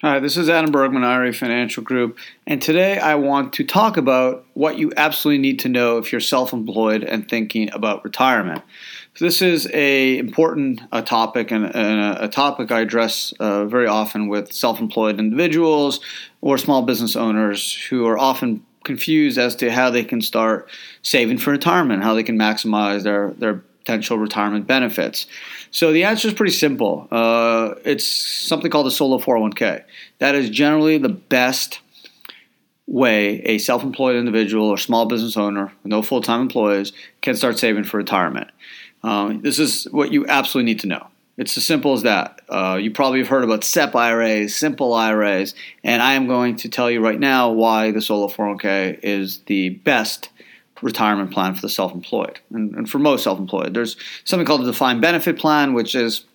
Hi, this is Adam Bergman, IRA Financial Group, and today I want to talk about what you absolutely need to know if you're self-employed and thinking about retirement. So this is a important topic and, and a, a, topic I address uh, very often with self-employed individuals or small business owners who are often confused as to how they can start saving for retirement, how they can maximize their their potential retirement benefits. So the answer is pretty simple. Uh, it's something called a solo 401k. That is generally the best way a self employed individual or small business owner with no full time employees can start saving for retirement. Um, this is what you absolutely need to know. It's as simple as that. Uh, you probably have heard about SEP IRAs, simple IRAs, and I am going to tell you right now why the solo 401k is the best retirement plan for the self employed and, and, for most self employed. There's something called the defined benefit plan, which is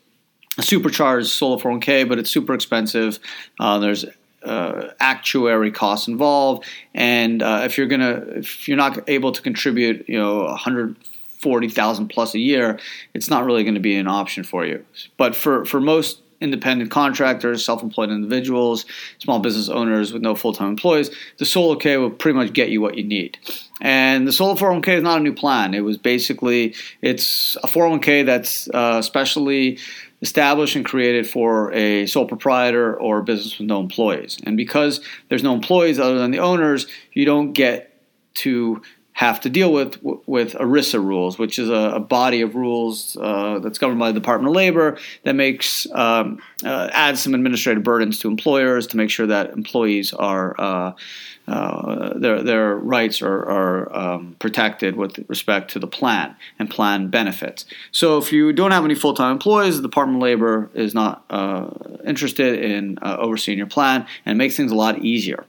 a supercharged solo 401k, but it's super expensive. Uh, there's uh, actuary costs involved, and uh, if you're gonna if you're not able to contribute, you know, 140,000 plus a year, it's not really going to be an option for you. But for for most independent contractors, self-employed individuals, small business owners with no full-time employees, the Solo K will pretty much get you what you need. And the Solo 401k is not a new plan. It was basically it's a 401k that's uh, specially established and created for a sole proprietor or a business with no employees. And because there's no employees other than the owners, you don't get to have to deal with with ERISA rules, which is a, a body of rules uh, that's governed by the Department of Labor that makes um, uh, adds some administrative burdens to employers to make sure that employees are uh, uh their their rights are, are um, protected with respect to the plan and plan benefits. So if you don't have any full time employees, the Department of Labor is not uh, interested in uh, overseeing your plan and makes things a lot easier.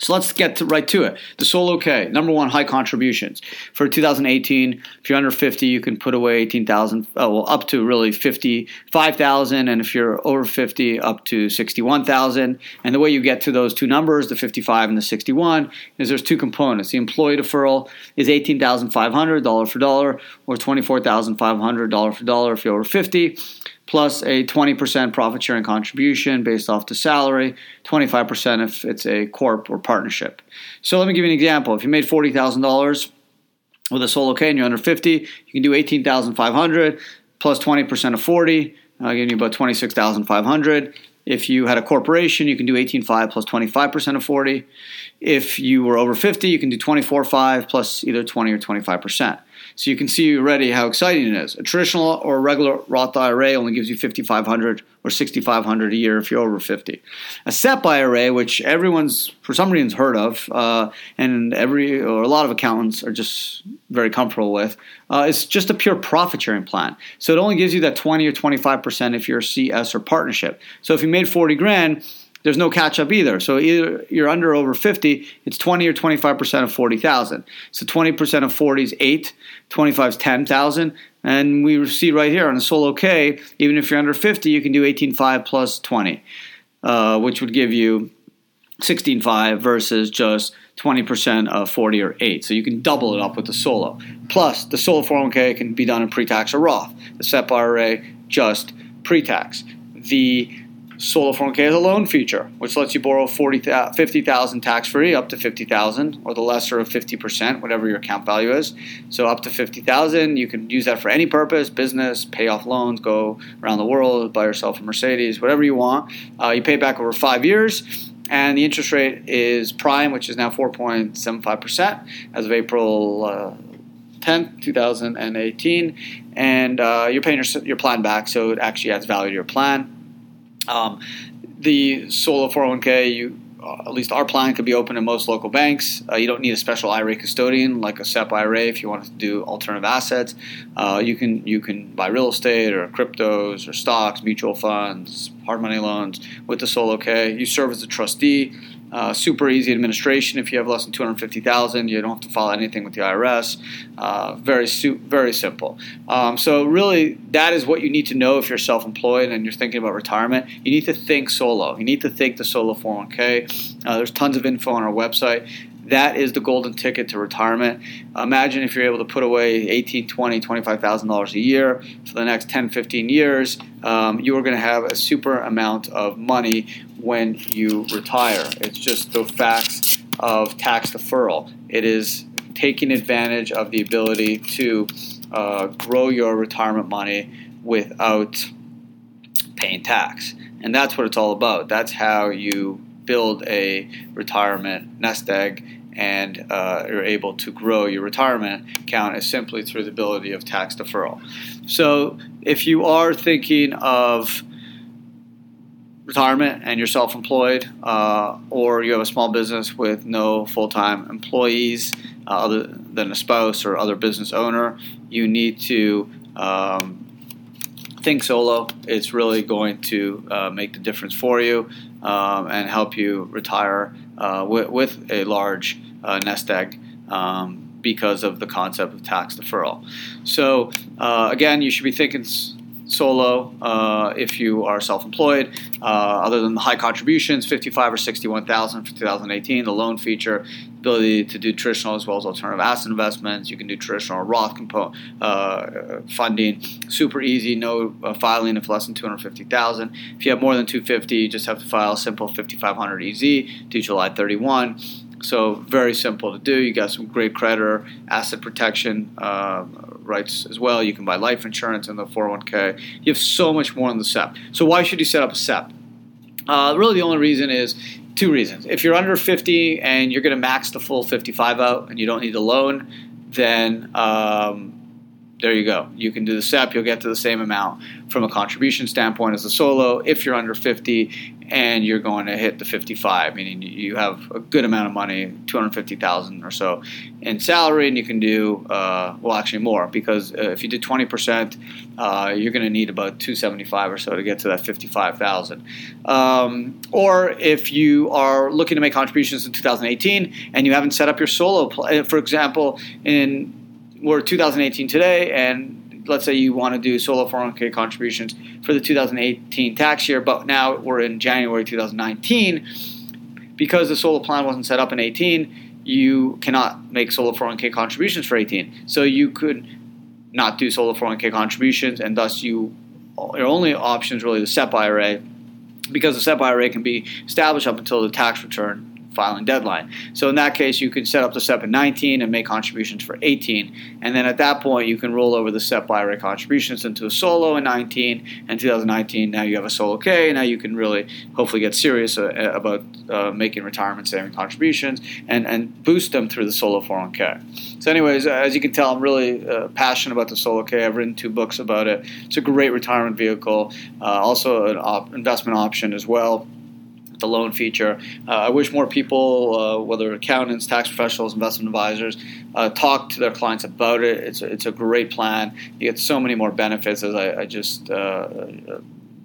So let's get right to it. The Solo K, number one, high contributions. For 2018, if you're under 50, you can put away 18,000, oh, uh, well, up to really 55,000. And if you're over 50, up to 61,000. And the way you get to those two numbers, the 55 and the 61, is there's two components. The employee deferral is 18,500 dollar for dollar, or 24,500 dollar for dollar if you're over 50 plus a 20% profit sharing contribution based off the salary, 25% if it's a corp or partnership. So let me give you an example. If you made $40,000 with a solo K and you're under 50, you can do 18,500 plus 20% of 40, uh, giving you about 26,500. If you had a corporation, you can do 18.5 plus 25% of 40. If you were over 50, you can do 24.5 plus either 20 or 25%. So you can see already how exciting it is. A traditional or regular Roth IRA only gives you 5500 or 6500 a year if you're over 50. A SEP IRA, which everyone's for some reason heard of, uh, and every or a lot of accountants are just very comfortable with, uh, is just a pure profit sharing plan. So it only gives you that 20 or 25% if you're a CS or partnership. So if you made 40 grand, there's no catch up either. So either you're under over 50, it's 20 or 25% of 40,000. So 20% of 40 is 8, 25 is 10,000. And we see right here on solo K, even if you're under 50, you can do 18.5 plus 20, uh, which would give you 16.5 versus just 20% of 40 or 8. So you can double it up with the solo. Plus, the solo 401k can be done in pre-tax or Roth. The SEP IRA, just pre-tax. The Solo 401k has a loan feature, which lets you borrow 40, 50,000 tax free up to 50,000 or the lesser of 50%, whatever your account value is. So up to 50,000, you can use that for any purpose, business, pay off loans, go around the world, buy yourself a Mercedes, whatever you want. Uh, you pay back over five years. And the interest rate is prime, which is now 4.75% as of April uh, 10th, 2018. And uh, you're paying your, your plan back, so it actually adds value to your plan. Um, the Solo 401k, you uh, at least our plan could be open in most local banks. Uh, you don't need a special IRA custodian like a SEP IRA if you want to do alternative assets. Uh, you can you can buy real estate or cryptos or stocks, mutual funds, hard money loans with the Solo K. You serve as a trustee. Uh, super easy administration. If you have less than two hundred fifty thousand, you don't have to file anything with the IRS. Uh, very su- very simple. Um, so really, that is what you need to know if you're self-employed and you're thinking about retirement. You need to think solo. You need to think the solo 401k. Uh, there's tons of info on our website. That is the golden ticket to retirement. Imagine if you're able to put away 18, 20, 25,000 dollars a year for the next 10, 15 years. Um, you are going to have a super amount of money when you retire. It's just the facts of tax deferral. It is taking advantage of the ability to uh, grow your retirement money without paying tax. And that's what it's all about. That's how you build a retirement nest egg and uh, you're able to grow your retirement account is simply through the ability of tax deferral. So if you are thinking of retirement and you're self-employed uh, or you have a small business with no full-time employees uh, other than a spouse or other business owner you need to um, think solo it's really going to uh, make the difference for you um, and help you retire uh, with, with, a large uh, nest egg um, because of the concept of tax deferral. So, uh, again, you should be thinking solo uh, if you are self-employed. Uh, other than the high contributions, 55 or 61,000 for 2018, the loan feature, ability to do traditional as well as alternative asset investments. You can do traditional Roth compo- uh, funding, super easy, no uh, filing if less than 250,000. If you have more than 250, you just have to file simple 5500 EZ due July 31. So very simple to do. You got some great creditor asset protection uh, rights as well. You can buy life insurance in the 401k. You have so much more in the SEP. So why should you set up a SEP? Uh, really, the only reason is two reasons. If you're under 50 and you're going to max the full 55 out and you don't need a loan, then um, there you go. You can do the SEP. You'll get to the same amount from a contribution standpoint as a solo. If you're under 50 and you're going to hit the 55, meaning you have a good amount of money, 250,000 or so in salary, and you can do uh, well, actually more because uh, if you did 20 percent, uh, you're going to need about 275 or so to get to that 55,000. Um, or if you are looking to make contributions in 2018 and you haven't set up your solo, pl- for example, in we're 2018 today, and let's say you want to do solo 401k contributions for the 2018 tax year, but now we're in January 2019. Because the solo plan wasn't set up in 18, you cannot make solo 401k contributions for 18. So you could not do solo 401k contributions, and thus you your only option is really the SEP IRA because the SEP IRA can be established up until the tax return filing deadline. So in that case, you can set up the SEP in 19 and make contributions for 18. And then at that point, you can roll over the SEP IRA contributions into a solo in 19. And 2019, now you have a solo K. Now you can really hopefully get serious uh, about uh, making retirement saving contributions and, and boost them through the solo 401k. So, anyways, uh, as you can tell, I'm really uh, passionate about the solo K. I've written two books about it. It's a great retirement vehicle, uh, also an op- investment option as well the loan feature. Uh, I wish more people, uh, whether accountants, tax professionals, investment advisors, uh, talk to their clients about it. It's a, it's a great plan. You get so many more benefits, as I, I just uh,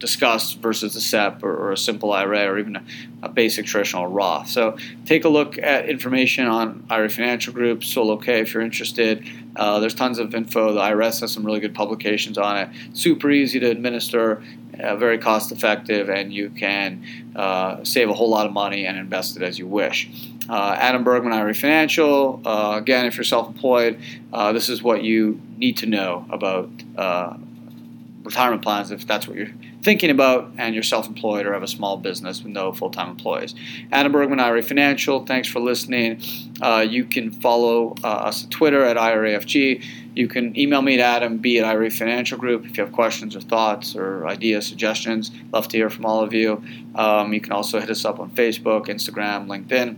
discussed, versus a SEP or, or, a simple IRA or even a, a, basic traditional Roth. So take a look at information on IRA Financial Group, Solo K if you're interested. Uh, there's tons of info. The IRS has some really good publications on it. Super easy to administer uh, very cost effective, and you can uh, save a whole lot of money and invest it as you wish. Uh, Adam Bergman, IRA Financial. Uh, again, if you're self employed, uh, this is what you need to know about uh, retirement plans if that's what you're thinking about and you're self employed or have a small business with no full time employees. Adam Bergman, IRA Financial. Thanks for listening. you can follow us on Twitter at IRAFG. You can email me at Adam B at IRA Financial Group if you have questions or thoughts or ideas, suggestions. Love to hear from all of you. Um, you can also hit us up on Facebook, Instagram, LinkedIn.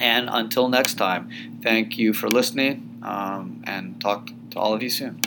And until next time, thank you for listening um, and talk to all of you soon.